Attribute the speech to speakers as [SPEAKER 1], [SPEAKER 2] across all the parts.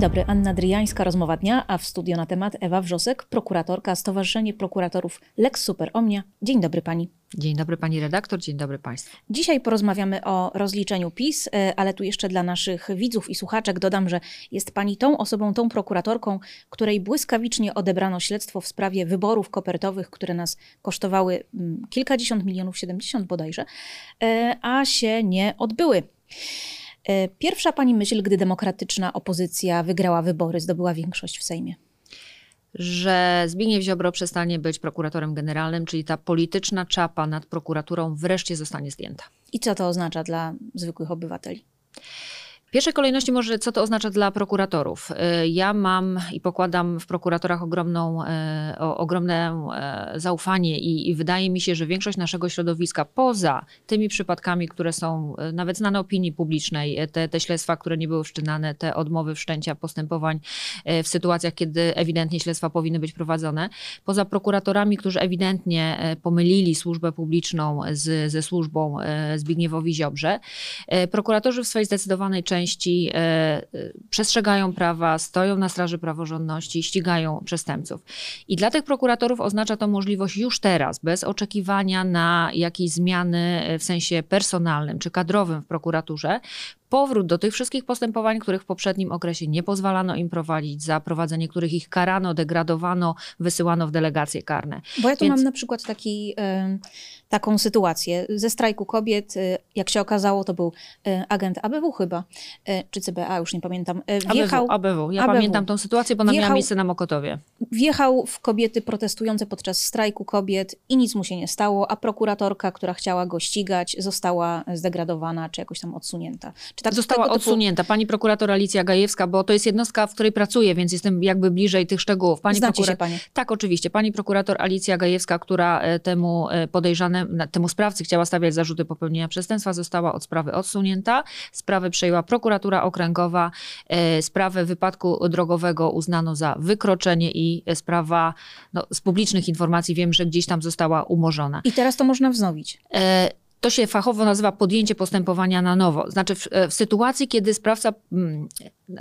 [SPEAKER 1] Dzień dobry, Anna Dryjańska, rozmowa dnia, a w studio na temat Ewa Wrzosek, prokuratorka, Stowarzyszenie Prokuratorów Lex Super Omnia. Dzień dobry pani.
[SPEAKER 2] Dzień dobry pani redaktor, dzień dobry państwu.
[SPEAKER 1] Dzisiaj porozmawiamy o rozliczeniu PiS, e, ale tu jeszcze dla naszych widzów i słuchaczek dodam, że jest pani tą osobą, tą prokuratorką, której błyskawicznie odebrano śledztwo w sprawie wyborów kopertowych, które nas kosztowały mm, kilkadziesiąt milionów, 70 bodajże, e, a się nie odbyły. E, pierwsza pani myśl, gdy demokratyczna opozycja wygrała wybory, zdobyła większość w Sejmie?
[SPEAKER 2] Że Zbigniew Ziobro przestanie być prokuratorem generalnym, czyli ta polityczna czapa nad prokuraturą wreszcie zostanie zdjęta.
[SPEAKER 1] I co to oznacza dla zwykłych obywateli?
[SPEAKER 2] W pierwszej kolejności może co to oznacza dla prokuratorów. Y, ja mam i pokładam w prokuratorach ogromną, y, ogromne y, zaufanie i, i, wydaje mi się, że większość naszego środowiska poza tymi przypadkami, które są nawet znane opinii publicznej, te, te śledztwa, które nie były wszczynane, te odmowy wszczęcia postępowań w sytuacjach, kiedy ewidentnie śledztwa powinny być prowadzone, poza prokuratorami, którzy ewidentnie pomylili służbę publiczną z, ze służbą Zbigniewowi Ziobrze, prokuratorzy w swojej zdecydowanej części części e, e, przestrzegają prawa, stoją na straży praworządności, ścigają przestępców. I dla tych prokuratorów oznacza to możliwość już teraz, bez oczekiwania na jakieś zmiany w sensie personalnym czy kadrowym w prokuraturze, powrót do tych wszystkich postępowań, których w poprzednim okresie nie pozwalano im prowadzić, za prowadzenie których ich karano, degradowano, wysyłano w delegacje karne.
[SPEAKER 1] Bo ja tu Więc... mam na przykład taki, taką sytuację ze strajku kobiet. Y, jak się okazało, to był y, agent ABW chyba, y, czy CBA, już nie pamiętam.
[SPEAKER 2] Wjechał, ABW, ABW. Ja ABW. pamiętam tą sytuację, bo ona wjechał, miała miejsce na Mokotowie.
[SPEAKER 1] Wjechał w kobiety protestujące podczas strajku kobiet i nic mu się nie stało, a prokuratorka, która chciała go ścigać, została zdegradowana, czy jakoś tam odsunięta.
[SPEAKER 2] Czy tak Została typu... odsunięta. Pani prokurator Alicja Gajewska, bo to jest jednostka, w której pracuję, więc jestem jakby bliżej tych szczegółów.
[SPEAKER 1] Pani Znacie prokura... się pani?
[SPEAKER 2] Tak, oczywiście. Pani prokurator Alicja Gajewska, która e, temu e, podejrzanemu, temu sprawcy chciała stawiać zarzuty popełnienia przestępstwa, została od sprawy odsunięta. Sprawę przejęła prokuratura okręgowa. E, sprawę wypadku drogowego uznano za wykroczenie i sprawa no, z publicznych informacji wiem, że gdzieś tam została umorzona.
[SPEAKER 1] I teraz to można wznowić.
[SPEAKER 2] To się fachowo nazywa podjęcie postępowania na nowo. Znaczy, w, w sytuacji, kiedy sprawca mm,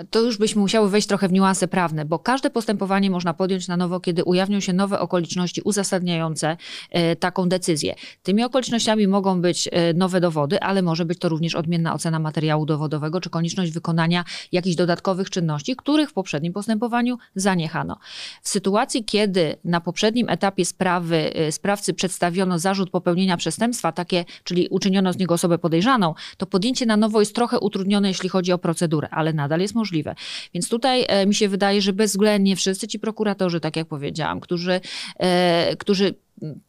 [SPEAKER 2] to już byśmy musiały wejść trochę w niuanse prawne, bo każde postępowanie można podjąć na nowo, kiedy ujawnią się nowe okoliczności uzasadniające e, taką decyzję. Tymi okolicznościami mogą być e, nowe dowody, ale może być to również odmienna ocena materiału dowodowego, czy konieczność wykonania jakichś dodatkowych czynności, których w poprzednim postępowaniu zaniechano. W sytuacji, kiedy na poprzednim etapie sprawy e, sprawcy przedstawiono zarzut popełnienia przestępstwa, takie, czyli uczyniono z niego osobę podejrzaną, to podjęcie na nowo jest trochę utrudnione, jeśli chodzi o procedurę, ale nadal jest możliwe. Więc tutaj e, mi się wydaje, że bezwzględnie wszyscy ci prokuratorzy, tak jak powiedziałam, którzy, e, którzy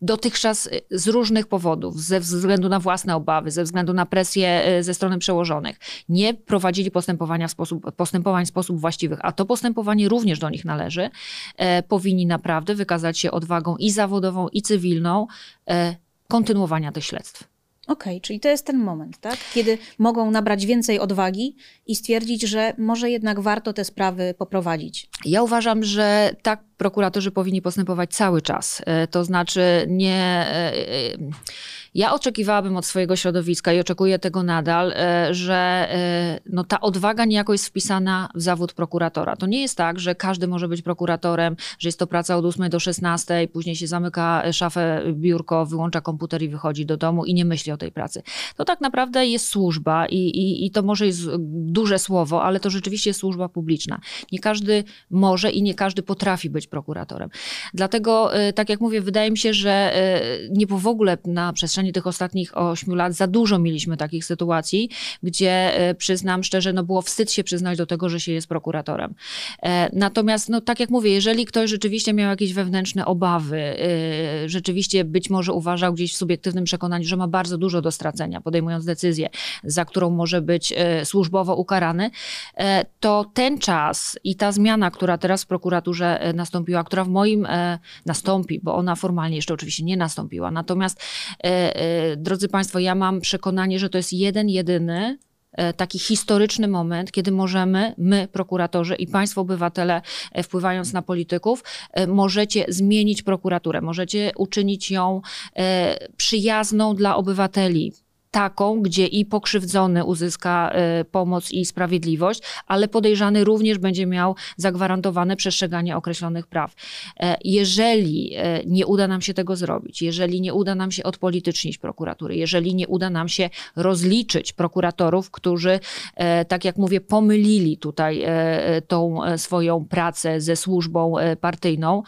[SPEAKER 2] dotychczas z różnych powodów, ze względu na własne obawy, ze względu na presję e, ze strony przełożonych, nie prowadzili postępowania w sposób, postępowań w sposób właściwych, a to postępowanie również do nich należy, e, powinni naprawdę wykazać się odwagą i zawodową, i cywilną e, kontynuowania tych śledztw.
[SPEAKER 1] Okej, okay, czyli to jest ten moment, tak? Kiedy mogą nabrać więcej odwagi i stwierdzić, że może jednak warto te sprawy poprowadzić.
[SPEAKER 2] Ja uważam, że tak prokuratorzy powinni postępować cały czas. E, to znaczy nie. E, e, ja oczekiwałabym od swojego środowiska i oczekuję tego nadal, że no, ta odwaga niejako jest wpisana w zawód prokuratora. To nie jest tak, że każdy może być prokuratorem, że jest to praca od 8 do 16, później się zamyka szafę, biurko, wyłącza komputer i wychodzi do domu i nie myśli o tej pracy. To tak naprawdę jest służba i, i, i to może jest duże słowo, ale to rzeczywiście jest służba publiczna. Nie każdy może i nie każdy potrafi być prokuratorem. Dlatego, y, tak jak mówię, wydaje mi się, że nie w ogóle na przestrzeni tych ostatnich ośmiu lat za dużo mieliśmy takich sytuacji, gdzie y, przyznam szczerze, no było wstyd się przyznać do tego, że się jest prokuratorem. E, natomiast, no tak jak mówię, jeżeli ktoś rzeczywiście miał jakieś wewnętrzne obawy, rzeczywiście być może uważał gdzieś w subiektywnym przekonaniu, że ma bardzo dużo do stracenia, podejmując decyzję, za którą może być służbowo ukarany, e, to ten czas i ta zmiana, która teraz w prokuraturze nastąpiła, która w moim e, nastąpi, bo ona formalnie jeszcze oczywiście nie nastąpiła. Natomiast, e, drodzy Państwo, ja mam przekonanie, że to jest jeden, jedyny taki historyczny moment, kiedy możemy, my, prokuratorzy i Państwo, obywatele, wpływając na polityków, możecie zmienić prokuraturę, możecie uczynić ją przyjazną dla obywateli, taką, gdzie i pokrzywdzony uzyska y, pomoc i sprawiedliwość, ale podejrzany również będzie miał zagwarantowane przestrzeganie określonych praw. E, jeżeli e, nie uda nam się tego zrobić, jeżeli nie uda nam się odpolitycznić prokuratury, jeżeli nie uda nam się rozliczyć prokuratorów, którzy, e, tak jak mówię, pomylili tutaj tą swoją pracę ze służbą partyjną,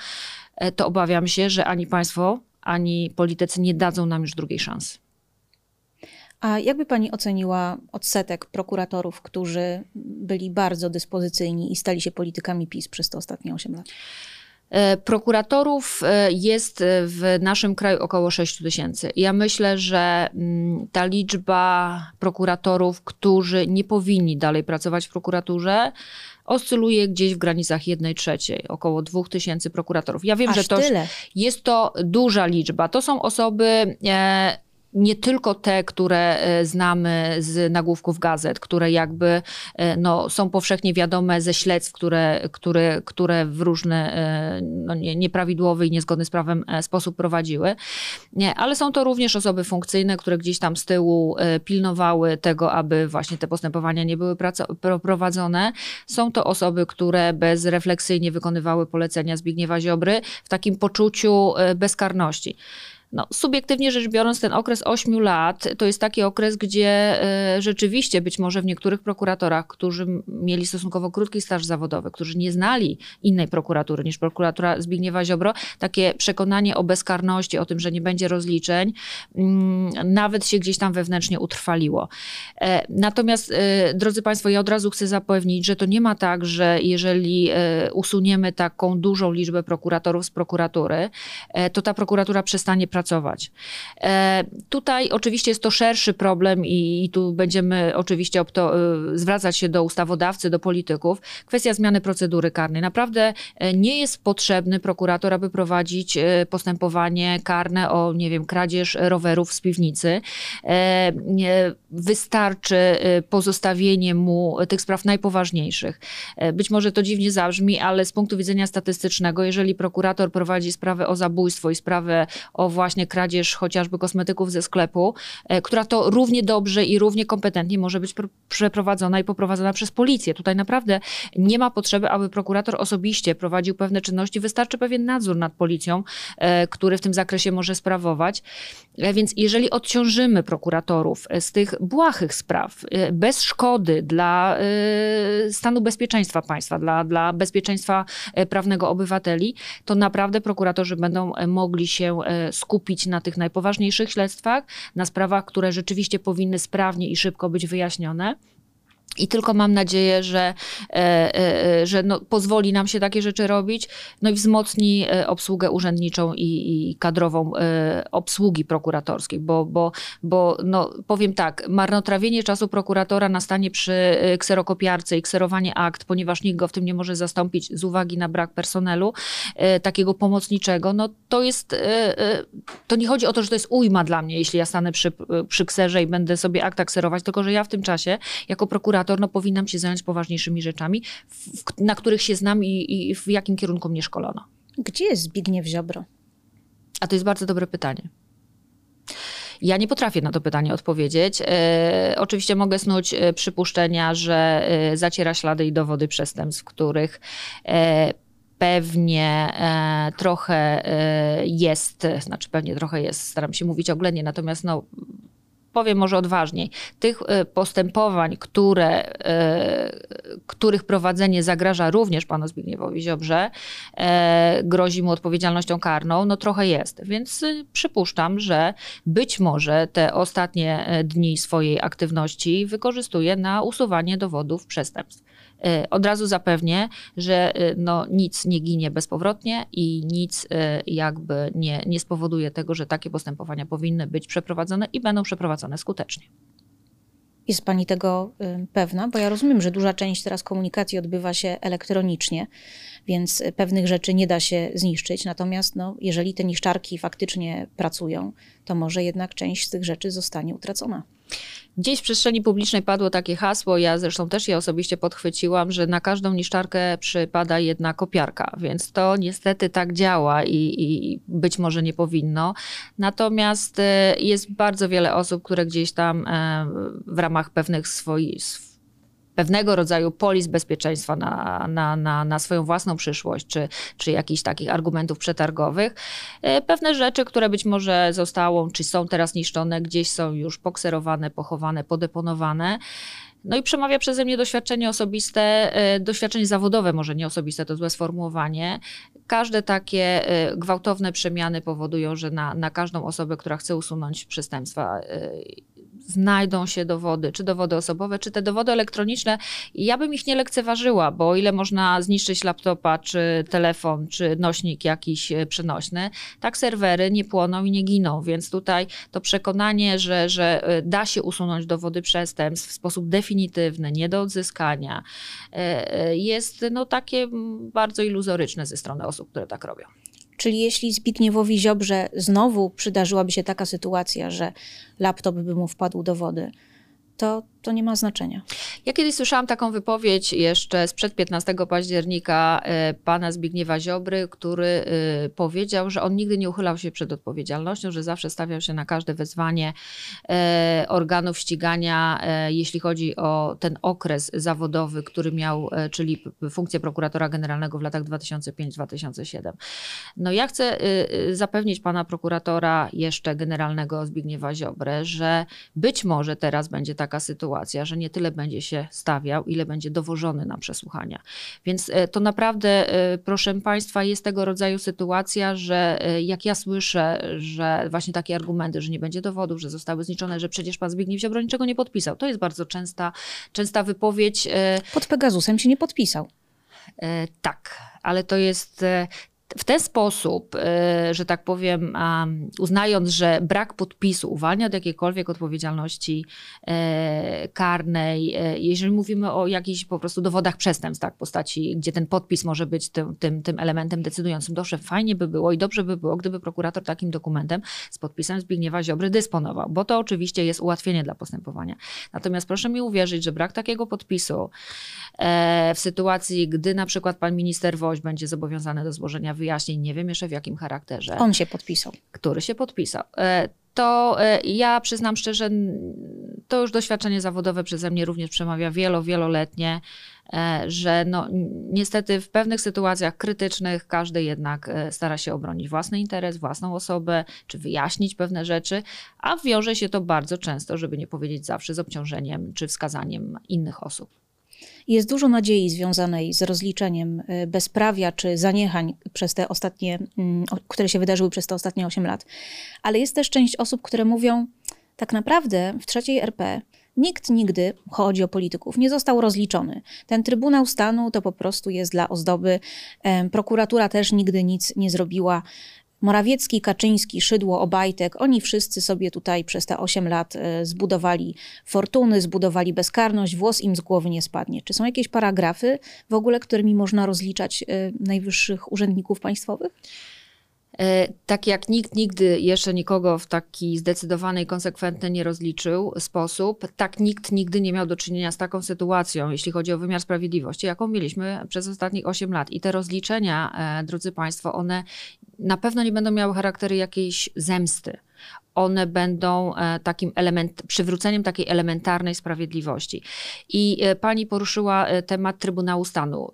[SPEAKER 2] to obawiam się, że ani państwo, ani politycy nie dadzą nam już drugiej szansy.
[SPEAKER 1] A jakby pani oceniła odsetek prokuratorów, którzy byli bardzo dyspozycyjni i stali się politykami PiS przez te ostatnie 8 lat?
[SPEAKER 2] E, prokuratorów e, jest w naszym kraju około 6 tysięcy. Ja myślę, że mm, ta liczba prokuratorów, którzy nie powinni dalej pracować w prokuraturze, oscyluje gdzieś w granicach 1 trzeciej, około 2 tysięcy prokuratorów. Ja wiem,
[SPEAKER 1] Aż
[SPEAKER 2] że to
[SPEAKER 1] tyle.
[SPEAKER 2] jest to duża liczba. To są osoby. E, nie tylko te, które e, znamy z nagłówków gazet, które jakby e, no, są powszechnie wiadome ze śledztw, które, które, które w różny e, no, nieprawidłowy i niezgodny z prawem sposób prowadziły, nie, ale są to również osoby funkcyjne, które gdzieś tam z tyłu pilnowały tego, aby właśnie te postępowania nie były prowadzone. Są to osoby, które bezrefleksyjnie wykonywały polecenia Zbigniewa Ziobry w takim poczuciu bezkarności. No, subiektywnie rzecz biorąc, ten okres 8 lat to jest taki okres, gdzie e, rzeczywiście być może w niektórych prokuratorach, którzy mieli stosunkowo krótki staż zawodowy, którzy nie znali innej prokuratury niż prokuratura Zbigniewa Ziobro, takie przekonanie o bezkarności, o tym, że nie będzie rozliczeń, mm, nawet się gdzieś tam wewnętrznie utrwaliło. E, natomiast, e, drodzy Państwo, ja od razu chcę zapewnić, że to nie ma tak, że jeżeli usuniemy taką dużą liczbę prokuratorów z prokuratury, to ta prokuratura przestanie pracować pracować. E, tutaj oczywiście jest to szerszy problem i, i tu będziemy oczywiście to, y, zwracać się do ustawodawcy, do polityków. Kwestia zmiany procedury karnej. Naprawdę e, nie jest potrzebny prokurator, aby prowadzić e, postępowanie karne o, nie wiem, kradzież rowerów z piwnicy. Wystarczy pozostawienie mu tych spraw najpoważniejszych. Być może to dziwnie zabrzmi, ale z punktu widzenia statystycznego, jeżeli prokurator prowadzi sprawę o zabójstwo i sprawę o właśnie właśnie kradzież chociażby kosmetyków ze sklepu, e, która to równie dobrze i równie kompetentnie może być przeprowadzona i poprowadzona przez policję. Tutaj naprawdę nie ma potrzeby, aby prokurator osobiście prowadził pewne czynności. Wystarczy pewien nadzór nad policją, e, który w tym zakresie może sprawować. E, więc jeżeli odciążymy prokuratorów z tych błahych spraw, bez szkody dla stanu bezpieczeństwa państwa, dla, dla bezpieczeństwa prawnego obywateli, to naprawdę prokuratorzy będą mogli się skupić skupić na tych najpoważniejszych śledztwach, na sprawach, które rzeczywiście powinny sprawnie i szybko być wyjaśnione. I tylko mam nadzieję, że, e, e, e, że no, pozwoli nam się takie rzeczy robić, no i wzmocni obsługę urzędniczą i, i kadrową obsługi prokuratorskiej, bo, bo, bo no, powiem tak, marnotrawienie czasu prokuratora nastanie przy kserokopiarce i kserowanie akt, ponieważ nikt go w tym nie może zastąpić z uwagi na brak personelu takiego pomocniczego, no to jest, to nie chodzi o to, że to jest ujma dla mnie, jeśli ja stanę przy, przy kserze i będę sobie akta kserować, tylko że ja w tym czasie jako prokurator kurator no, powinnam się zająć poważniejszymi rzeczami, w, na których się znam i, i w jakim kierunku mnie szkolono.
[SPEAKER 1] Gdzie jest Zbigniew Ziobro?
[SPEAKER 2] A to jest bardzo dobre pytanie. Ja nie potrafię na to pytanie odpowiedzieć. E, oczywiście mogę snuć e, przypuszczenia, że e, zaciera ślady i dowody przestępstw, których e, pewnie e, trochę e, jest, znaczy pewnie trochę jest, staram się mówić oględnie, natomiast no, powiem może odważniej, tych e, postępowań, które, e, których prowadzenie zagraża również panu Zbigniewowi Ziobrze, e, grozi mu odpowiedzialnością karną, no trochę jest. Więc przypuszczam, że być może te ostatnie dni swojej aktywności wykorzystuje na usuwanie dowodów przestępstw. E, od razu zapewnię, że e, no, nic nie ginie bezpowrotnie i nic e, jakby nie, nie spowoduje tego, że takie postępowania powinny być przeprowadzone i będą przeprowadzone skutecznie.
[SPEAKER 1] Jest Pani tego pewna? Bo ja rozumiem, że duża część teraz komunikacji odbywa się elektronicznie, więc pewnych rzeczy nie da się zniszczyć. Natomiast no, jeżeli te niszczarki faktycznie pracują, to może jednak część z tych rzeczy zostanie utracona.
[SPEAKER 2] Gdzieś w przestrzeni publicznej padło takie hasło, ja zresztą też je osobiście podchwyciłam, że na każdą niszczarkę przypada jedna kopiarka, więc to niestety tak działa i, i być może nie powinno. Natomiast e, jest bardzo wiele osób, które gdzieś tam e, w ramach pewnych swoich pewnego rodzaju polis bezpieczeństwa na, na, na, na swoją własną przyszłość, czy, czy jakichś takich argumentów przetargowych. E, pewne rzeczy, które być może zostało, czy są teraz niszczone, gdzieś są już pokserowane, pochowane, podeponowane. No i przemawia przeze mnie doświadczenie osobiste, e, doświadczenie zawodowe, może nie osobiste, to złe sformułowanie. Każde takie e, gwałtowne przemiany powodują, że na, na każdą osobę, która chce usunąć przestępstwa, znajdą się dowody, czy dowody osobowe, czy te dowody elektroniczne. Ja bym ich nie lekceważyła, bo o ile można zniszczyć laptopa, czy telefon, czy nośnik jakiś e, przenośny, tak serwery nie płoną i nie giną, więc tutaj to przekonanie, że, że e, da się usunąć dowody przestępstw w sposób definitywny, nie do odzyskania, e, jest no takie bardzo iluzoryczne ze strony osób, które tak robią.
[SPEAKER 1] Czyli jeśli Zbigniewowi Ziobrze znowu przydarzyłaby się taka sytuacja, że laptop by mu wpadł do wody, to, to nie ma znaczenia.
[SPEAKER 2] Ja kiedyś słyszałam taką wypowiedź jeszcze sprzed 15 października e, pana Zbigniewa Ziobry, który e, powiedział, że on nigdy nie uchylał się przed odpowiedzialnością, że zawsze stawiał się na każde wezwanie e, organów ścigania, jeśli chodzi o ten okres zawodowy, który miał, czyli funkcję prokuratora generalnego w latach 2005-2007. No ja chcę zapewnić pana prokuratora jeszcze generalnego Zbigniewa Ziobrę, że być może teraz będzie taka sytuacja, że nie tyle będzie się stawiał, ile będzie dowożony na przesłuchania. Więc e, to naprawdę, e, proszę Państwa, jest tego rodzaju sytuacja, że e, jak ja słyszę, że właśnie takie argumenty, że nie będzie dowodów, że zostały zniszczone, że przecież pan Zbigniew Ziobro niczego nie podpisał. To jest bardzo częsta, częsta wypowiedź.
[SPEAKER 1] Pod Pegasusem się nie podpisał.
[SPEAKER 2] Tak, ale to jest w ten sposób, e, że tak powiem, uznając, że brak podpisu uwalnia od jakiejkolwiek odpowiedzialności e, karnej, e, jeżeli mówimy o jakichś po prostu dowodach przestępstw, tak, postaci, gdzie ten podpis może być tym, tym, tym elementem decydującym, dobrze, fajnie by było i dobrze by było, gdyby prokurator takim dokumentem z podpisem Zbigniewa Ziobry dysponował, bo to oczywiście jest ułatwienie dla postępowania. Natomiast proszę mi uwierzyć, że brak takiego podpisu w sytuacji, gdy na przykład pan minister Woś będzie zobowiązany do złożenia wyjaśnień, nie wiem jeszcze w jakim charakterze.
[SPEAKER 1] On się podpisał.
[SPEAKER 2] Który się podpisał. E, to e, ja przyznam szczerze, to już doświadczenie zawodowe przeze mnie również przemawia wielo, wieloletnie, e, że no, niestety w pewnych sytuacjach krytycznych każdy jednak stara się obronić własny interes, własną osobę, czy wyjaśnić pewne rzeczy, a wiąże się to bardzo często, żeby nie powiedzieć zawsze, z obciążeniem czy wskazaniem innych osób.
[SPEAKER 1] Jest dużo nadziei związanej z rozliczeniem y, bezprawia czy zaniechań przez te ostatnie, mm, które się wydarzyły przez te ostatnie 8 lat. Ale jest też część osób, które mówią, tak naprawdę w trzeciej RP Nikt nigdy, chodzi o polityków, nie został rozliczony. Ten Trybunał Stanu to po prostu jest dla ozdoby. Prokuratura też nigdy nic nie zrobiła. Morawiecki, Kaczyński, Szydło, Obajtek, oni wszyscy sobie tutaj przez te 8 lat e, zbudowali fortuny, zbudowali bezkarność, włos im z głowy nie spadnie. Czy są jakieś paragrafy w ogóle, którymi można rozliczać e, najwyższych urzędników państwowych?
[SPEAKER 2] E, tak jak nikt nigdy jeszcze nikogo w taki zdecydowany i konsekwentny nie rozliczył sposób, tak nikt nigdy nie miał do czynienia z taką sytuacją, jeśli chodzi o wymiar sprawiedliwości, jaką mieliśmy przez ostatnich 8 lat. I te rozliczenia, drodzy Państwo, one na pewno nie będą miały charakteru jakiejś zemsty. One będą e, takim element, przywróceniem takiej elementarnej sprawiedliwości. I e, pani poruszyła e, temat Trybunału Stanu.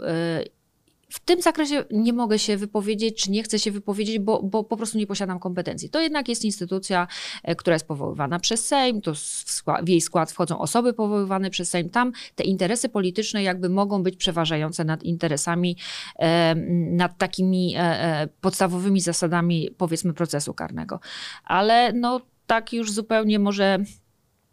[SPEAKER 2] W tym zakresie nie mogę się wypowiedzieć, czy nie chcę się wypowiedzieć, bo, bo po prostu nie posiadam kompetencji. To jednak jest instytucja, e, która jest powoływana przez Sejm, to w jej skład wchodzą osoby powoływane przez Sejm. Tam te interesy polityczne jakby mogą być przeważające nad interesami, nad takimi e, podstawowymi zasadami, powiedzmy, procesu karnego. Ale no tak już zupełnie może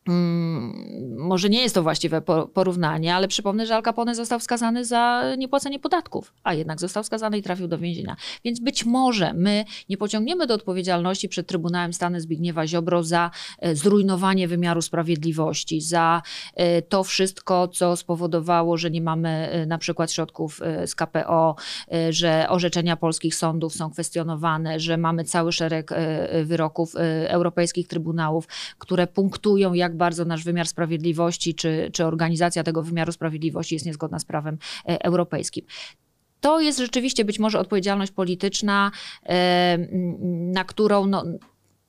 [SPEAKER 2] Hmm, może nie jest to właściwe porównanie, ale przypomnę, że Al Capone został skazany za niepłacenie podatków, a jednak został skazany i trafił do więzienia. Więc być może my nie pociągniemy do odpowiedzialności przed Trybunałem Stanu Zbigniewa Ziobro za e, zrujnowanie wymiaru sprawiedliwości, za e, to wszystko, co spowodowało, że nie mamy e, na przykład środków z KPO, że orzeczenia polskich sądów są kwestionowane, że mamy cały szereg wyroków europejskich trybunałów, które punktują, jak bardzo nasz wymiar sprawiedliwości czy, czy organizacja tego wymiaru sprawiedliwości jest niezgodna z prawem europejskim. To jest rzeczywiście być może odpowiedzialność polityczna, na którą no,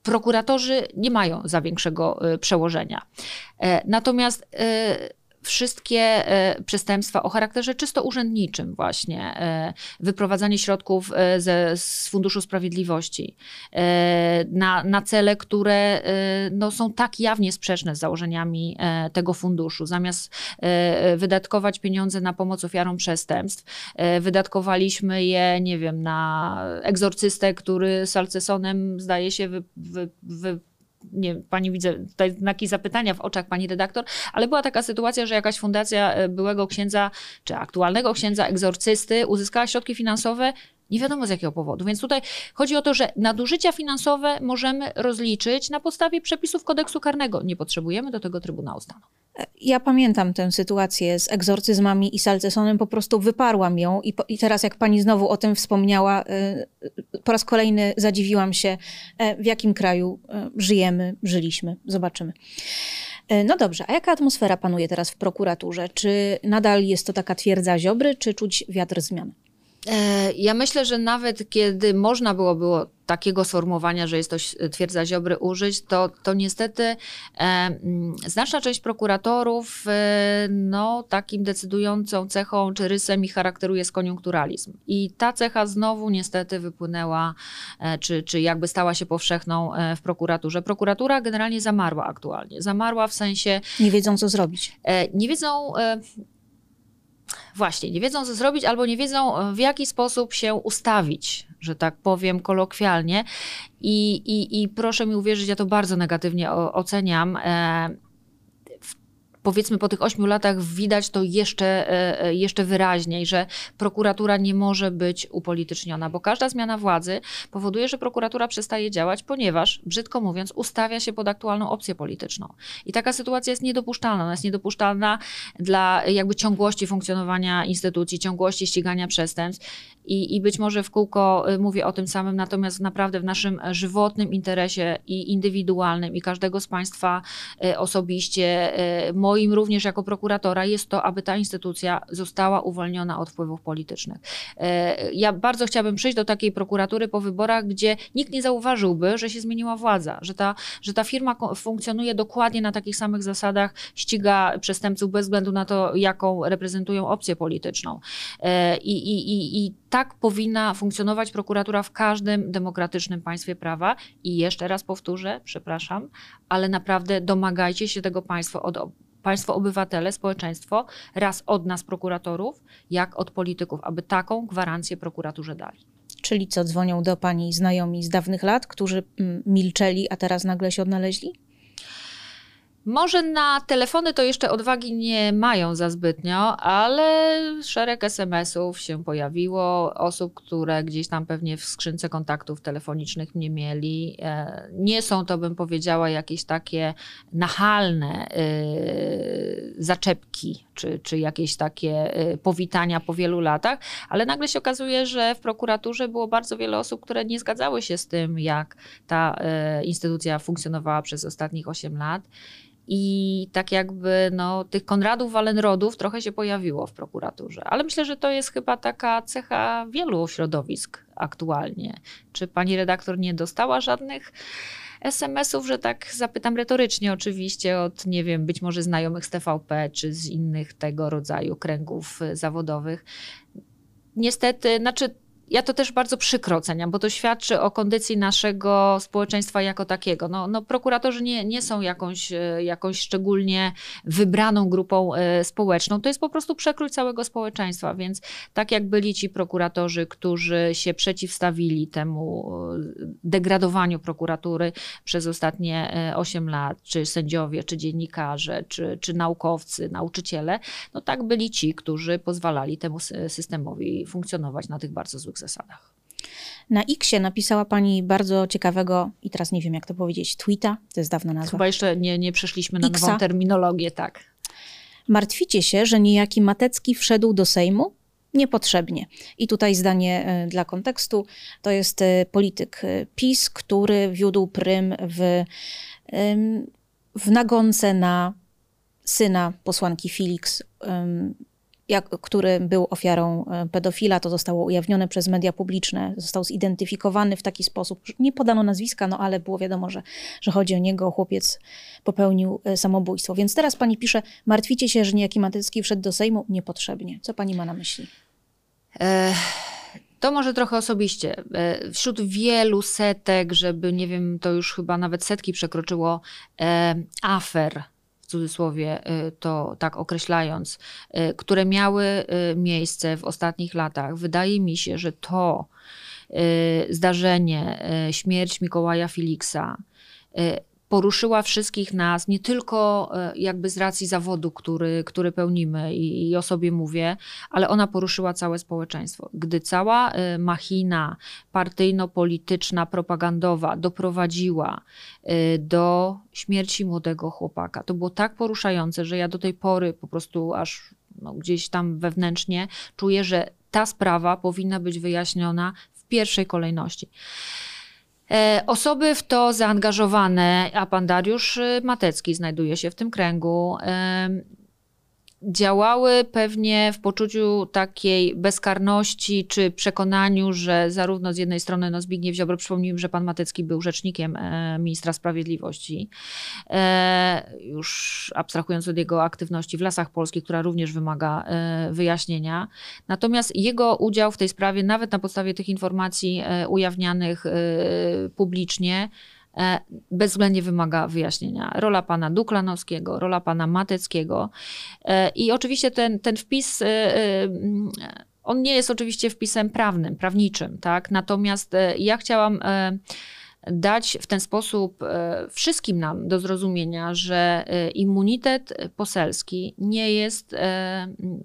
[SPEAKER 2] prokuratorzy nie mają za większego przełożenia. Natomiast wszystkie e, przestępstwa o charakterze czysto urzędniczym, właśnie e, wyprowadzanie środków e, ze, z Funduszu Sprawiedliwości na, na cele, które no, są tak jawnie sprzeczne z założeniami tego funduszu. Zamiast wydatkować pieniądze na pomoc ofiarom przestępstw, wydatkowaliśmy je, nie wiem, na egzorcystę, który salcesonem zdaje się wy, wy, wy nie, pani widzę tutaj znaki zapytania w oczach pani redaktor, ale była taka sytuacja, że jakaś fundacja e, byłego księdza, czy aktualnego księdza egzorcysty uzyskała środki finansowe nie wiadomo z jakiego powodu. Więc tutaj chodzi o to, że nadużycia finansowe możemy rozliczyć na podstawie przepisów kodeksu karnego. Nie potrzebujemy do tego Trybunału Stanu.
[SPEAKER 1] Ja pamiętam tę sytuację z egzorcyzmami i salcesonem, po prostu wyparłam ją i, po, i teraz jak pani znowu o tym wspomniała, y, po raz kolejny zadziwiłam się, e, w jakim kraju e, żyjemy, żyliśmy. Zobaczymy. E, no dobrze, a jaka atmosfera panuje teraz w prokuraturze? Czy nadal jest to taka twierdza Ziobry, czy czuć wiatr zmian?
[SPEAKER 2] E, ja myślę, że nawet kiedy można było, było takiego sformułowania, że jest to twierdza Ziobry użyć, to, to niestety e, znaczna część prokuratorów e, no, takim decydującą cechą czy rysem ich charakteru jest koniunkturalizm. I ta cecha znowu niestety wypłynęła, e, czy, czy jakby stała się powszechną e, w prokuraturze. Prokuratura generalnie zamarła aktualnie. Zamarła w sensie...
[SPEAKER 1] Nie wiedzą, co zrobić.
[SPEAKER 2] E, nie wiedzą właśnie, nie wiedzą co zrobić albo nie wiedzą e, w jaki sposób się ustawić, że tak powiem kolokwialnie. I, i, i proszę mi uwierzyć, ja to bardzo negatywnie oceniam. E, powiedzmy po tych ośmiu latach widać to jeszcze, e, e, jeszcze wyraźniej, że prokuratura nie może być upolityczniona, bo każda zmiana władzy powoduje, że prokuratura przestaje działać, ponieważ, brzydko mówiąc, ustawia się pod aktualną opcję polityczną. I taka sytuacja jest niedopuszczalna. Ona jest niedopuszczalna dla jakby ciągłości funkcjonowania instytucji, ciągłości ścigania przestępstw i, i być może w kółko y, mówię o tym samym, natomiast naprawdę w naszym żywotnym interesie i indywidualnym i każdego z Państwa osobiście, y, moim również jako prokuratora, jest to, aby ta instytucja została uwolniona od wpływów politycznych. Ja bardzo chciałabym przyjść do takiej prokuratury po wyborach, gdzie nikt nie zauważyłby, że się zmieniła władza, że ta, że ta firma funkcjonuje dokładnie na takich samych zasadach, ściga przestępców bez względu na to, jaką reprezentują opcję polityczną. I, i, i, i tak powinna funkcjonować prokuratura w każdym demokratycznym państwie prawa. I jeszcze raz powtórzę, przepraszam, ale naprawdę domagajcie się tego państwo od państwo obywatele, społeczeństwo, raz od nas prokuratorów, jak od polityków, aby taką gwarancję prokuraturze dali.
[SPEAKER 1] Czyli co, dzwonią do pani znajomi z dawnych lat, którzy mm, milczeli, a teraz nagle się odnaleźli?
[SPEAKER 2] Może na telefony to jeszcze odwagi nie mają za zbytnio, ale szereg SMS-ów się pojawiło, osób, które gdzieś tam pewnie w skrzynce kontaktów telefonicznych mnie mieli. E, nie są to, bym powiedziała, jakieś takie nachalne y, zaczepki, czy, czy jakieś takie y, powitania po wielu latach, ale nagle się okazuje, że w prokuraturze było bardzo wiele osób, które nie zgadzały się z tym, jak ta instytucja funkcjonowała przez ostatnich 8 lat. I tak jakby no, tych Konradów Walenrodów trochę się pojawiło w prokuraturze. Ale myślę, że to jest chyba taka cecha wielu środowisk aktualnie. Czy pani redaktor nie dostała żadnych SMS-ów, że tak zapytam retorycznie oczywiście, od nie wiem, być może znajomych z TVP czy z innych tego rodzaju kręgów zawodowych. Niestety, znaczy ja to też bardzo przykro oceniam, bo to świadczy o kondycji naszego społeczeństwa jako takiego. No, no prokuratorzy nie, nie są jakąś, e, jakąś szczególnie wybraną grupą e, społeczną. To jest po prostu przekrój całego społeczeństwa, więc tak jak byli ci prokuratorzy, którzy się przeciwstawili temu e, degradowaniu prokuratury przez ostatnie 8 lat, czy sędziowie, czy dziennikarze, czy, czy naukowcy, nauczyciele, no tak byli ci, którzy pozwalali temu systemowi funkcjonować na tych bardzo złych zasadach.
[SPEAKER 1] Na Xie napisała pani bardzo ciekawego, i teraz nie wiem jak to powiedzieć, tweeta, to jest dawna nazwa.
[SPEAKER 2] Chyba jeszcze nie, nie przeszliśmy na Xa. nową terminologię, tak.
[SPEAKER 1] Martwicie się, że niejaki Matecki wszedł do Sejmu? Niepotrzebnie. I tutaj zdanie e, dla kontekstu. To jest e, polityk e, PiS, który wiódł prym w w nagonce na syna posłanki Felix, jak, który był ofiarą e, pedofila, to zostało ujawnione przez media publiczne, został zidentyfikowany w taki sposób, nie podano nazwiska, no ale było wiadomo, że, że chodzi o niego, chłopiec popełnił e, samobójstwo. Więc teraz pani pisze, martwicie się, że niejaki Matycki wszedł do Sejmu niepotrzebnie. Co pani ma na myśli?
[SPEAKER 2] To może trochę osobiście. E, wśród wielu setek, żeby nie wiem, to już chyba nawet setki przekroczyło, e, afer, cudzysłowie e, to tak określając, które miały miejsce w ostatnich latach, wydaje mi się, że to zdarzenie, śmierć Mikołaja Filiksa, poruszyła wszystkich nas, nie tylko e, jakby z racji zawodu, który, który pełnimy i, i o sobie mówię, ale ona poruszyła całe społeczeństwo. Gdy cała e, machina partyjno-polityczna, propagandowa doprowadziła e, do śmierci młodego chłopaka, to było tak poruszające, że ja do tej pory po prostu aż no, gdzieś tam wewnętrznie czuję, że ta sprawa powinna być wyjaśniona w pierwszej kolejności. E, osoby w to zaangażowane, a pan Dariusz y, Matecki znajduje się w tym kręgu, działały pewnie w poczuciu takiej bezkarności, czy przekonaniu, że zarówno z jednej strony no Zbigniew Ziobro, przypomnijmy, że pan Matecki był rzecznikiem e, ministra sprawiedliwości, e, już abstrahując od jego aktywności w Lasach Polskich, która również wymaga e, wyjaśnienia. Natomiast jego udział w tej sprawie, nawet na podstawie tych informacji ujawnianych publicznie, bezwzględnie wymaga wyjaśnienia. Rola pana Duklanowskiego, rola pana Mateckiego e, i oczywiście ten, ten wpis e, on nie jest oczywiście wpisem prawnym, prawniczym, tak? Natomiast ja chciałam dać w ten sposób wszystkim nam do zrozumienia, że immunitet poselski nie jest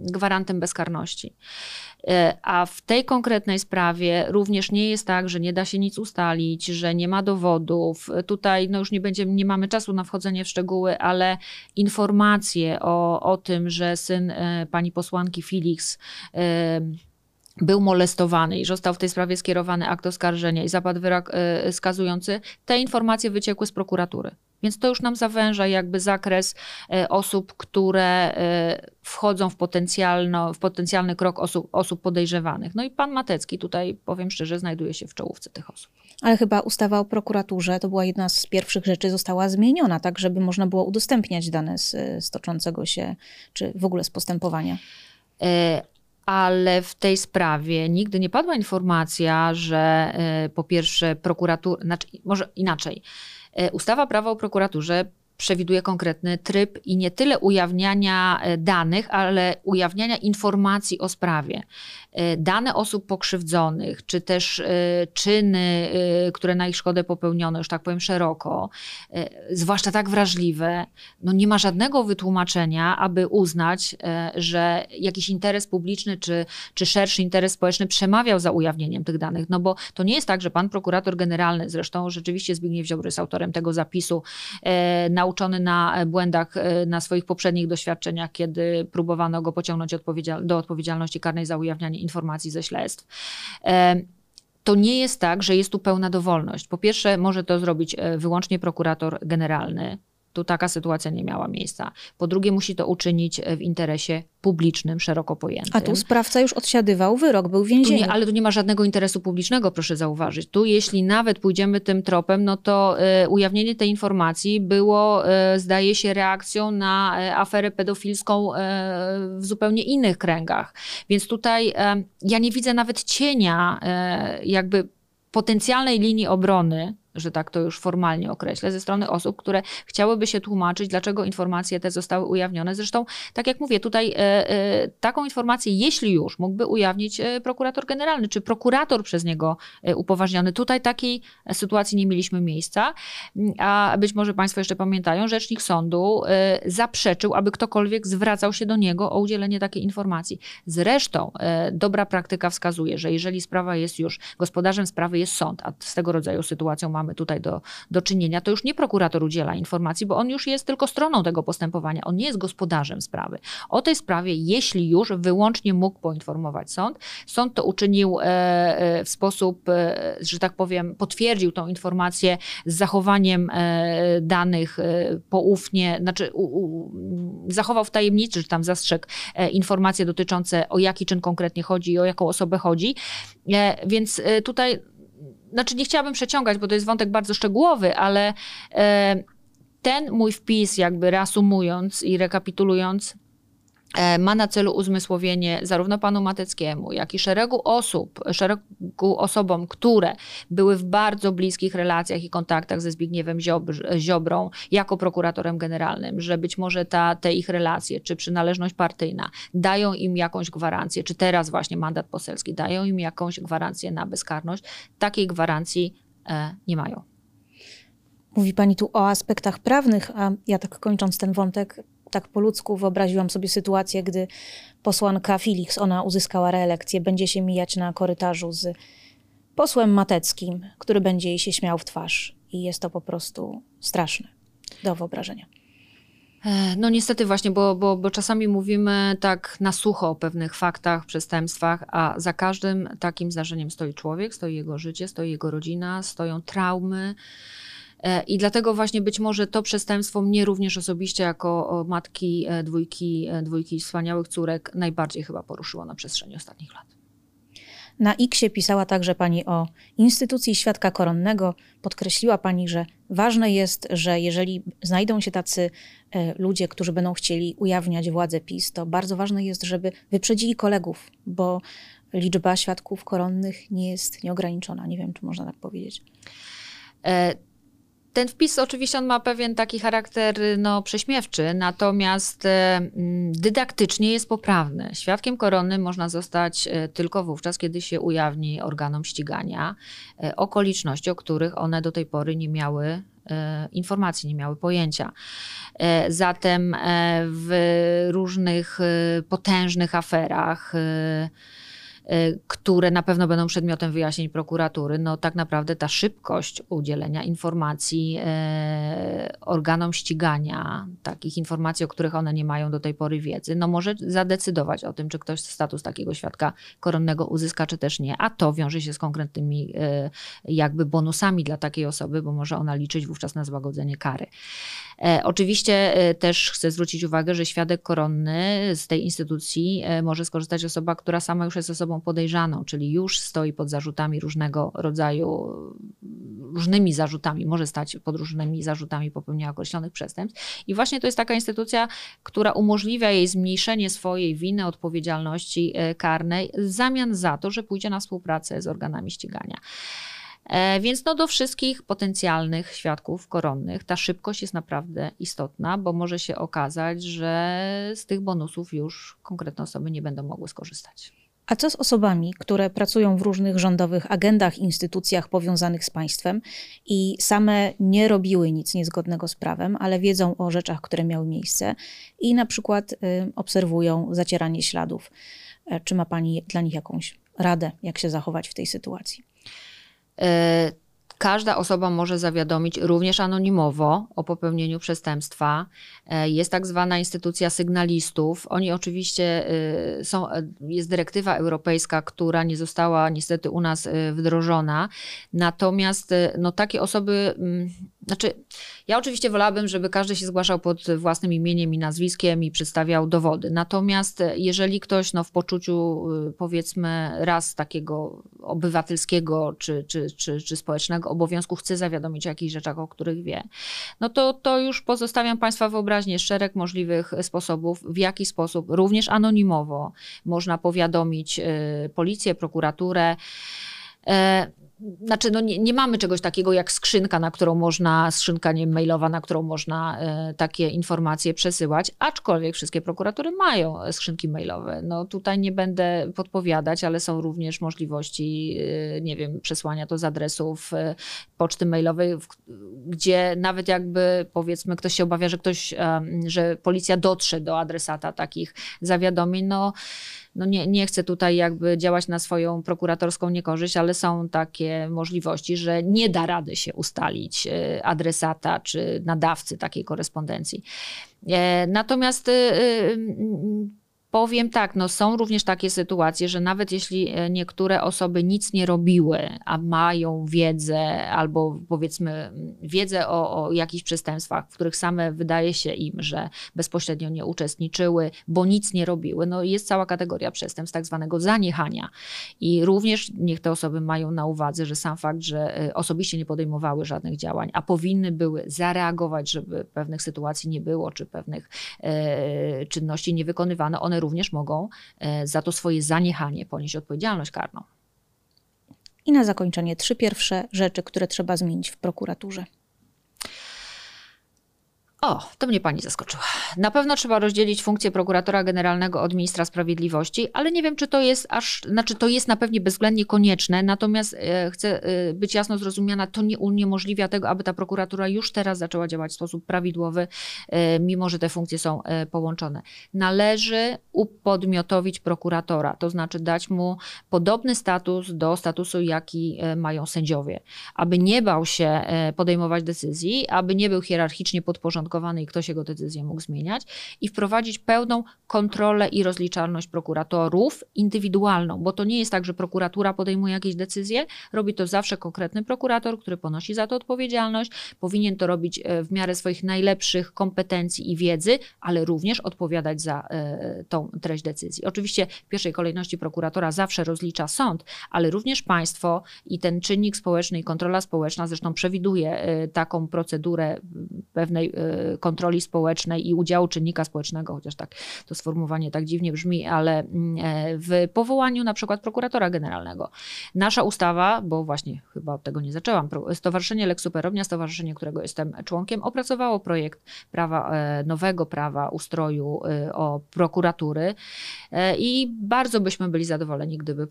[SPEAKER 2] gwarantem bezkarności. E, a w tej konkretnej sprawie również nie jest tak, że nie da się nic ustalić, że nie ma dowodów. Tutaj no już nie, będzie, nie mamy czasu na wchodzenie w szczegóły, ale informacje o, o tym, że syn e, pani posłanki Felix e, był molestowany i został w tej sprawie skierowany akt oskarżenia i zapadł wyrok skazujący, te informacje wyciekły z prokuratury. Więc to już nam zawęża jakby zakres e, osób, które e, wchodzą w, potencjalno, w potencjalny krok osób, osób podejrzewanych. No i pan Matecki tutaj, powiem szczerze, znajduje się w czołówce tych osób.
[SPEAKER 1] Ale chyba ustawa o prokuraturze to była jedna z pierwszych rzeczy, została zmieniona, tak żeby można było udostępniać dane z, z toczącego się, czy w ogóle z postępowania.
[SPEAKER 2] E, ale w tej sprawie nigdy nie padła informacja, że po pierwsze prokuratura, znaczy może inaczej, E, ustawa prawa o prokuraturze przewiduje konkretny tryb i nie tyle ujawniania e, danych, ale ujawniania informacji o sprawie. E, dane osób pokrzywdzonych, czy też e, czyny, które na ich szkodę popełniono, już tak powiem szeroko, zwłaszcza tak wrażliwe, no nie ma żadnego wytłumaczenia, aby uznać, że jakiś interes publiczny czy, czy szerszy interes społeczny przemawiał za ujawnieniem tych danych. No bo to nie jest tak, że pan prokurator generalny, zresztą rzeczywiście Zbigniew Ziobry jest autorem tego zapisu, nauczony na błędach, na swoich poprzednich doświadczeniach, kiedy próbowano go pociągnąć odpowiedzial do odpowiedzialności karnej za ujawnianie informacji ze śledztw to nie jest tak, że jest tu pełna dowolność. Po pierwsze, może to zrobić e, wyłącznie prokurator generalny, tu taka sytuacja nie miała miejsca. Po drugie, musi to uczynić w interesie publicznym, szeroko pojętym.
[SPEAKER 1] A tu sprawca już odsiadywał wyrok, był w więzieniu.
[SPEAKER 2] Tu nie, ale tu nie ma żadnego interesu publicznego, proszę zauważyć. Tu jeśli nawet pójdziemy tym tropem, no to y, ujawnienie tej informacji było, y, zdaje się, reakcją na y, aferę pedofilską w zupełnie innych kręgach. Więc tutaj ja nie widzę nawet cienia jakby potencjalnej linii obrony że tak to już formalnie określę, ze strony osób, które chciałyby się tłumaczyć, dlaczego informacje te zostały ujawnione. Zresztą, tak jak mówię, tutaj e, e, taką informację, jeśli już, mógłby ujawnić e, prokurator generalny, czy prokurator przez niego upoważniony. Tutaj takiej sytuacji nie mieliśmy miejsca, a być może Państwo jeszcze pamiętają, rzecznik sądu zaprzeczył, aby ktokolwiek zwracał się do niego o udzielenie takiej informacji. Zresztą dobra praktyka wskazuje, że jeżeli sprawa jest już, gospodarzem sprawy jest sąd, a z tego rodzaju sytuacją mamy mamy tutaj do, do czynienia, to już nie prokurator udziela informacji, bo on już jest tylko stroną tego postępowania, on nie jest gospodarzem sprawy. O tej sprawie, jeśli już wyłącznie mógł poinformować sąd, sąd to uczynił e, e, w sposób, e, że tak powiem, potwierdził tą informację z zachowaniem danych poufnie, znaczy u, u, zachował w tajemnicy, czy tam zastrzegł informacje dotyczące o jaki czyn konkretnie chodzi i o jaką osobę chodzi. Więc tutaj znaczy nie chciałabym przeciągać, bo to jest wątek bardzo szczegółowy, ale ten mój wpis, jakby reasumując i rekapitulując, E, ma na celu uzmysłowienie zarówno panu Mateckiemu, jak i szeregu osób, szeregu osobom, które były w bardzo bliskich relacjach i kontaktach ze Zbigniewem Ziobrą jako prokuratorem generalnym, że być może ta, te ich relacje, czy przynależność partyjna dają im jakąś gwarancję, czy teraz właśnie mandat poselski dają im jakąś gwarancję na bezkarność. Takiej gwarancji e, nie mają.
[SPEAKER 1] Mówi Pani tu o aspektach prawnych, a ja tak kończąc ten wątek, tak po ludzku wyobraziłam sobie sytuację, gdy posłanka Felix, ona uzyskała reelekcję, będzie się mijać na korytarzu z posłem Mateckim, który będzie jej się śmiał w twarz. I jest to po prostu straszne do wyobrażenia.
[SPEAKER 2] E, no niestety właśnie, bo, bo, bo czasami mówimy tak na sucho o pewnych faktach, przestępstwach, a za każdym takim zdarzeniem stoi człowiek, stoi jego życie, stoi jego rodzina, stoją traumy, I dlatego właśnie być może to przestępstwo mnie również osobiście jako matki e, dwójki, e, dwójki wspaniałych córek najbardziej chyba poruszyło na przestrzeni ostatnich lat.
[SPEAKER 1] Na X pisała także pani o instytucji świadka koronnego. Podkreśliła pani, że ważne jest, że jeżeli znajdą się tacy ludzie, którzy będą chcieli ujawniać władzę PiS, to bardzo ważne jest, żeby wyprzedzili kolegów, bo liczba świadków koronnych nie jest nieograniczona. Nie wiem, czy można tak powiedzieć.
[SPEAKER 2] Ten wpis oczywiście on ma pewien taki charakter no, prześmiewczy, natomiast e, mm, dydaktycznie jest poprawny. Świadkiem korony można zostać e, tylko wówczas, kiedy się ujawni organom ścigania e, okoliczności, o których one do tej pory nie miały informacji, nie miały pojęcia. Zatem w różnych potężnych aferach, które na pewno będą przedmiotem wyjaśnień prokuratury, no tak naprawdę ta szybkość udzielenia informacji y, organom ścigania, takich informacji, o których one nie mają do tej pory wiedzy, no może zadecydować o tym, czy ktoś status takiego świadka koronnego uzyska, czy też nie, a to wiąże się z konkretnymi y, jakby bonusami dla takiej osoby, bo może ona liczyć wówczas na złagodzenie kary. E, oczywiście też chcę zwrócić uwagę, że świadek koronny z tej instytucji może skorzystać osoba, która sama już jest osobą podejrzaną, czyli już stoi pod zarzutami różnego rodzaju, różnymi zarzutami, może stać pod różnymi zarzutami popełnienia określonych przestępstw. I właśnie to jest taka instytucja, która umożliwia jej zmniejszenie swojej winy, odpowiedzialności e, karnej w zamian za to, że pójdzie na współpracę z organami ścigania. E, więc no do wszystkich potencjalnych świadków koronnych ta szybkość jest naprawdę istotna, bo może się okazać, że z tych bonusów już konkretne osoby nie będą mogły skorzystać.
[SPEAKER 1] A co z osobami, które pracują w różnych rządowych agendach, instytucjach powiązanych z państwem i same nie robiły nic niezgodnego z prawem, ale wiedzą o rzeczach, które miały miejsce i na przykład y, obserwują zacieranie śladów? E, czy ma Pani dla nich jakąś radę, jak się zachować w tej sytuacji?
[SPEAKER 2] E, Każda osoba może zawiadomić również anonimowo o popełnieniu przestępstwa. E, jest tak zwana instytucja sygnalistów. Oni oczywiście e, są, jest dyrektywa europejska, która nie została niestety u nas wdrożona. Natomiast no, takie osoby, mm, znaczy ja oczywiście wolałabym, żeby każdy się zgłaszał pod własnym imieniem i nazwiskiem i przedstawiał dowody. Natomiast jeżeli ktoś no, w poczuciu powiedzmy raz takiego obywatelskiego czy, czy, czy, czy społecznego obowiązku chce zawiadomić o jakichś rzeczach, o których wie, no to, to już pozostawiam Państwa wyobraźnię szereg możliwych sposobów, w jaki sposób również anonimowo można powiadomić y, policję, prokuraturę. E, znaczy, no nie, nie, mamy czegoś takiego jak skrzynka, na którą można, skrzynka nie mailowa, na którą można e, takie informacje przesyłać, aczkolwiek wszystkie prokuratury mają skrzynki mailowe. No tutaj nie będę podpowiadać, ale są również możliwości, e, nie wiem, przesłania to z adresów e, poczty mailowej, w, gdzie nawet jakby powiedzmy ktoś się obawia, że ktoś, że policja dotrze do adresata takich zawiadomień, no no nie, nie chcę tutaj jakby działać na swoją prokuratorską niekorzyść, ale są takie możliwości, że nie da rady się ustalić e, adresata czy nadawcy takiej korespondencji. E, natomiast Powiem tak, no są również takie sytuacje, że nawet jeśli e, niektóre osoby nic nie robiły, a mają wiedzę albo powiedzmy wiedzę o, o jakichś przestępstwach, w których same wydaje się im, że bezpośrednio nie uczestniczyły, bo nic nie robiły, no jest cała kategoria przestępstw tak zwanego zaniechania. I również niech te osoby mają na uwadze, że sam fakt, że e, osobiście nie podejmowały żadnych działań, a powinny były zareagować, żeby pewnych sytuacji nie było, czy pewnych e, czynności nie wykonywano, one również mogą e, za to swoje zaniechanie ponieść odpowiedzialność karną.
[SPEAKER 1] I na zakończenie trzy pierwsze rzeczy, które trzeba zmienić w prokuraturze.
[SPEAKER 2] O, to mnie pani zaskoczyła. Na pewno trzeba rozdzielić funkcję prokuratora generalnego od ministra sprawiedliwości, ale nie wiem, czy to jest aż, znaczy to jest na pewno bezwzględnie konieczne, natomiast e, chcę e, być jasno zrozumiana, to nie uniemożliwia tego, aby ta prokuratura już teraz zaczęła działać w sposób prawidłowy, e, mimo że te funkcje są e, połączone. Należy upodmiotowić prokuratora, to znaczy dać mu podobny status do statusu, jaki e, mają sędziowie, aby nie bał się e, podejmować decyzji, aby nie był hierarchicznie podporządkowany i ktoś jego decyzję mógł zmieniać i wprowadzić pełną kontrolę i rozliczalność prokuratorów indywidualną, bo to nie jest tak, że prokuratura podejmuje jakieś decyzje, robi to zawsze konkretny prokurator, który ponosi za to odpowiedzialność, powinien to robić e, w miarę swoich najlepszych kompetencji i wiedzy, ale również odpowiadać za e, tą treść decyzji. Oczywiście w pierwszej kolejności prokuratora zawsze rozlicza sąd, ale również państwo i ten czynnik społeczny i kontrola społeczna zresztą przewiduje e, taką procedurę pewnej kontroli społecznej i udziału czynnika społecznego, chociaż tak to sformułowanie tak dziwnie brzmi, ale mm, e, w powołaniu na przykład prokuratora generalnego. Nasza ustawa, bo właśnie chyba od tego nie zaczęłam, Stowarzyszenie Lex Superownia, stowarzyszenie, którego jestem członkiem, opracowało projekt prawa, e, nowego prawa ustroju e, o prokuratury i bardzo byśmy byli zadowoleni, gdyby,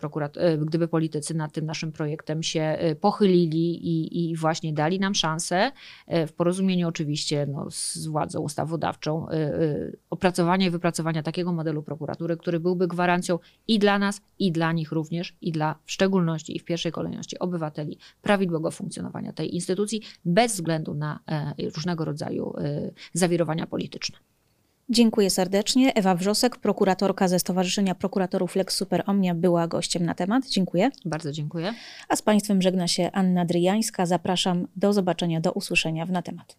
[SPEAKER 2] gdyby politycy nad tym naszym projektem się pochylili i, i właśnie dali nam szansę, w porozumieniu oczywiście no, z władzą ustawodawczą y, y, opracowania i wypracowania takiego modelu prokuratury, który byłby gwarancją i dla nas, i dla nich również, i dla w szczególności i w pierwszej kolejności obywateli prawidłowego funkcjonowania tej instytucji bez względu na e, różnego rodzaju y, zawirowania polityczne.
[SPEAKER 1] Dziękuję serdecznie. Ewa Wrzosek, prokuratorka ze Stowarzyszenia Prokuratorów Lex Super Omnia była gościem na temat. Dziękuję.
[SPEAKER 2] Bardzo dziękuję.
[SPEAKER 1] A z Państwem żegna się Anna Dryjańska. Zapraszam do zobaczenia, do usłyszenia w na temat.